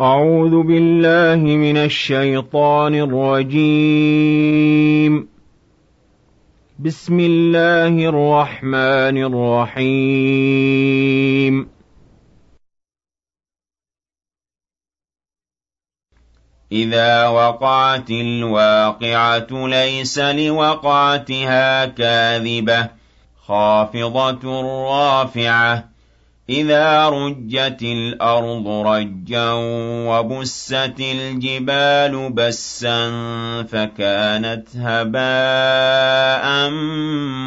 أعوذ بالله من الشيطان الرجيم. بسم الله الرحمن الرحيم. إذا وقعت الواقعة ليس لوقعتها كاذبة خافضة رافعة. إذا رجت الأرض رجا وبست الجبال بسا فكانت هباء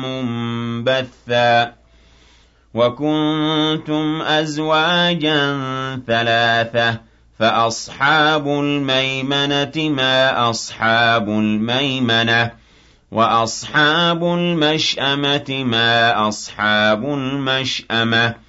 منبثا وكنتم أزواجا ثلاثة فأصحاب الميمنة ما أصحاب الميمنة وأصحاب المشأمة ما أصحاب المشأمة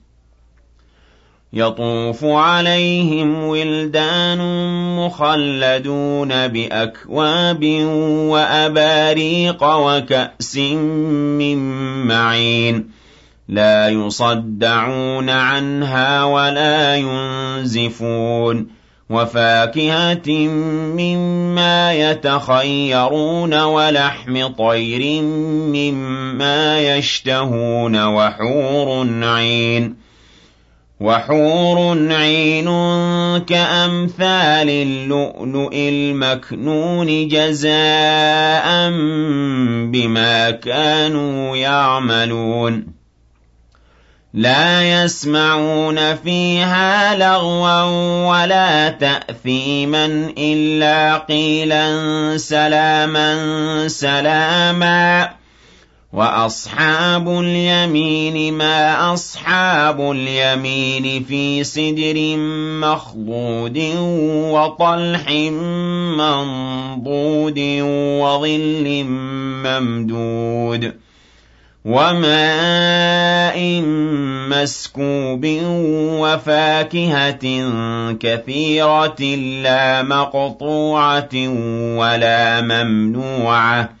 يَطُوفُ عَلَيْهِمْ وِلْدَانٌ مُّخَلَّدُونَ بِأَكْوَابٍ وَأَبَارِيقَ وَكَأْسٍ مِّن مَّعِينٍ. لَّا يُصَدَّعُونَ عَنْهَا وَلَا يُنزِفُونَ. وَفَاكِهَةٍ مِّمَّا يَتَخَيَّرُونَ وَلَحْمِ طَيْرٍ مِّمَّا يَشْتَهُونَ وَحُورٌ عِينٌ. وَحُورٌ عِينٌ كَأَمْثَالِ اللُّؤْلُؤِ الْمَكْنُونِ جَزَاءً بِمَا كَانُوا يَعْمَلُونَ. لَا يَسْمَعُونَ فِيهَا لَغْوًا وَلَا تَأْثِيمًا إِلَّا قِيلًا سَلَامًا سَلَامًا. وَأَصْحَابُ الْيَمِينِ مَا أَصْحَابُ الْيَمِينِ فِي سِدْرٍ مَّخْضُودٍ وَطَلْحٍ مَّنضُودٍ وَظِلٍّ مَّمْدُودٍ وَمَاءٍ مَّسْكُوبٍ وَفَاكِهَةٍ كَثِيرَةٍ لَّا مَقْطُوعَةٍ وَلَا مَمْنُوعَةٍ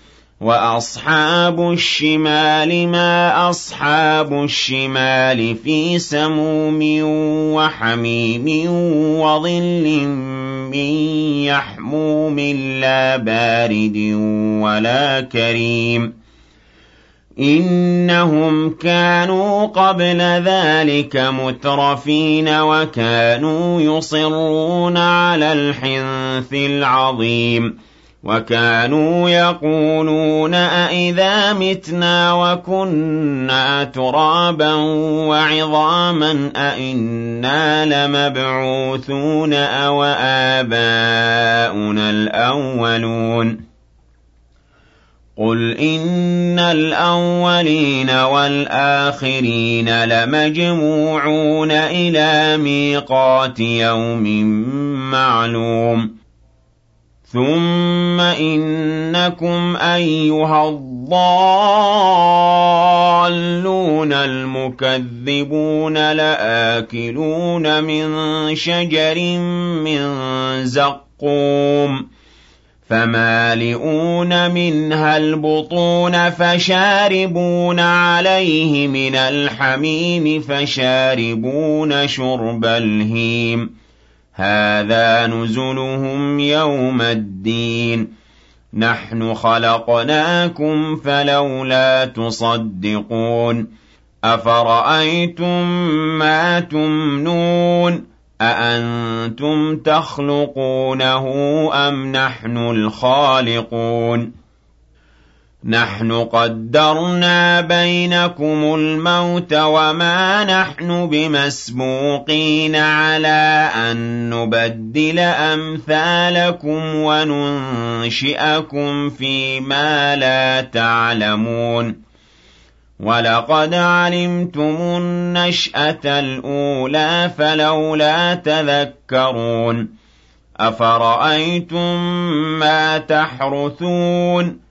وَأَصْحَابُ الشِّمَالِ مَا أَصْحَابُ الشِّمَالِ فِي سَمُومٍ وَحَمِيمٍ وَظِلٍّ مِّن يَحْمُومٍ لَّا بَارِدٍ وَلَا كَرِيمٍ إِنَّهُمْ كَانُوا قَبْلَ ذَٰلِكَ مُتْرَفِينَ وَكَانُوا يُصِرُّونَ عَلَى الْحِنثِ الْعَظِيمِ وَكَانُوا يَقُولُونَ أَإِذَا مِتْنَا وَكُنَّا تُرَابًا وَعِظَامًا أَإِنَّا لَمَبْعُوثُونَ أَوَآبَاؤُنَا الْأَوَّلُونَ قُلْ إِنَّ الْأَوَّلِينَ وَالْآخِرِينَ لَمَجْمُوعُونَ إِلَىٰ مِيقَاتِ يَوْمٍ مَّعْلُومٍ ثُمَّ إِنَّكُمْ أَيُّهَا الضَّالُّونَ الْمُكَذِّبُونَ لَآكِلُونَ مِن شَجَرٍ مِّن زَقُّومٍ فَمَالِئُونَ مِنْهَا الْبُطُونَ فَشَارِبُونَ عَلَيْهِ مِنَ الْحَمِيمِ فَشَارِبُونَ شُرْبَ الْهِيمِ هَٰذَا نُزُلُهُمْ يَوْمَ الدِّينِ. نَحْنُ خَلَقْنَاكُمْ فَلَوْلَا تُصَدِّقُونَ. أَفَرَأَيْتُم مَّا تُمْنُونَ؟ أَأَنتُمْ تَخْلُقُونَهُ أَمْ نَحْنُ الْخَالِقُونَ؟ نَحْنُ قَدَّرْنَا بَيْنَكُمُ الْمَوْتَ وَمَا نَحْنُ بِمَسْبُوقِينَ عَلَىٰ أَن نُّبَدِّلَ أَمْثَالَكُمْ وَنُنشِئَكُمْ فِي مَا لَا تَعْلَمُونَ. وَلَقَدْ عَلِمْتُمُ النَّشْأَةَ الْأُولَىٰ فَلَوْلَا تَذَكَّرُونَ. أَفَرَأَيْتُم مَّا تَحْرُثُونَ؟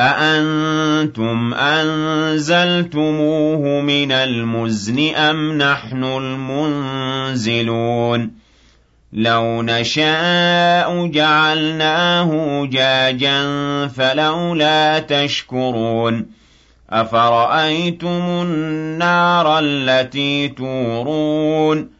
أَأَنتُمْ أَنزَلْتُمُوهُ مِنَ الْمُزْنِ أَمْ نَحْنُ الْمُنزِلُونَ؟ لَوْ نَشَاءُ جَعَلْنَاهُ أُجَاجًا فَلَوْلَا تَشْكُرُونَ. أَفَرَأَيْتُمُ النَّارَ الَّتِي تُورُونَ؟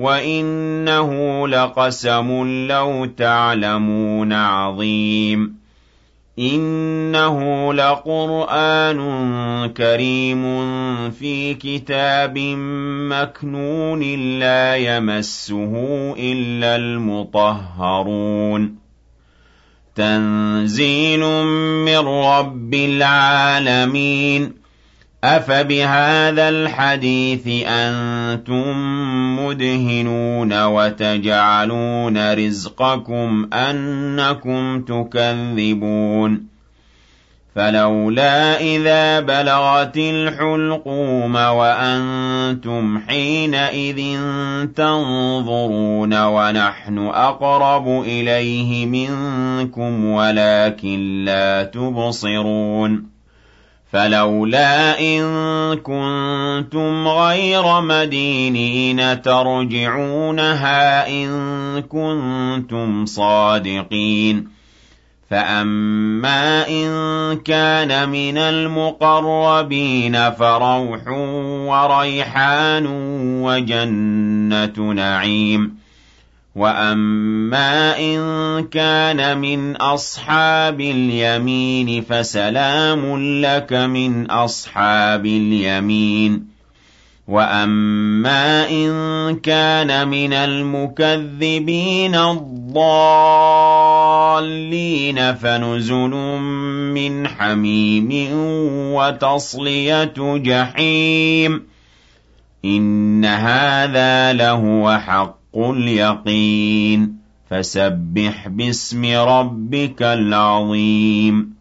وَإِنَّهُ لَقَسَمٌ لَّوْ تَعْلَمُونَ عَظِيمٌ إِنَّهُ لَقُرْآنٌ كَرِيمٌ فِي كِتَابٍ مَّكْنُونٍ لَّا يَمَسُّهُ إِلَّا الْمُطَهَّرُونَ تَنزِيلٌ مِّن رَّبِّ الْعَالَمِينَ أَفَبِهَٰذَا الْحَدِيثِ أَنتُم مُّدْهِنُونَ وَتَجْعَلُونَ رِزْقَكُمْ أَنَّكُمْ تُكَذِّبُونَ فَلَوْلَا إِذَا بَلَغَتِ الْحُلْقُومَ وَأَنتُمْ حِينَئِذٍ تَنظُرُونَ وَنَحْنُ أَقْرَبُ إِلَيْهِ مِنكُمْ وَلَٰكِن لَّا تُبْصِرُونَ فَلَوْلَا إِن كُنتُمْ غَيْرَ مَدِينِينَ تَرْجِعُونَهَا إِن كُنتُمْ صَادِقِينَ. فَأَمَّا إِن كَانَ مِنَ الْمُقَرَّبِينَ فَرَوْحٌ وَرَيْحَانٌ وَجَنَّةُ نَعِيمٍ. وَأَمَّا إِن كَانَ مِنْ أَصْحَابِ الْيَمِينِ فَسَلَامٌ لَّكَ مِنْ أَصْحَابِ الْيَمِينِ وَأَمَّا إِن كَانَ مِنَ الْمُكَذِّبِينَ الضَّالِّينَ فَنُزُلٌ مِّنْ حَمِيمٍ وَتَصْلِيَةُ جَحِيمٍ إِنَّ هَٰذَا لَهُوَ حَقُّ قُلْ يَقِينٌ. فَسَبِّحْ بِاسْمِ رَبِّكَ الْعَظِيمِ.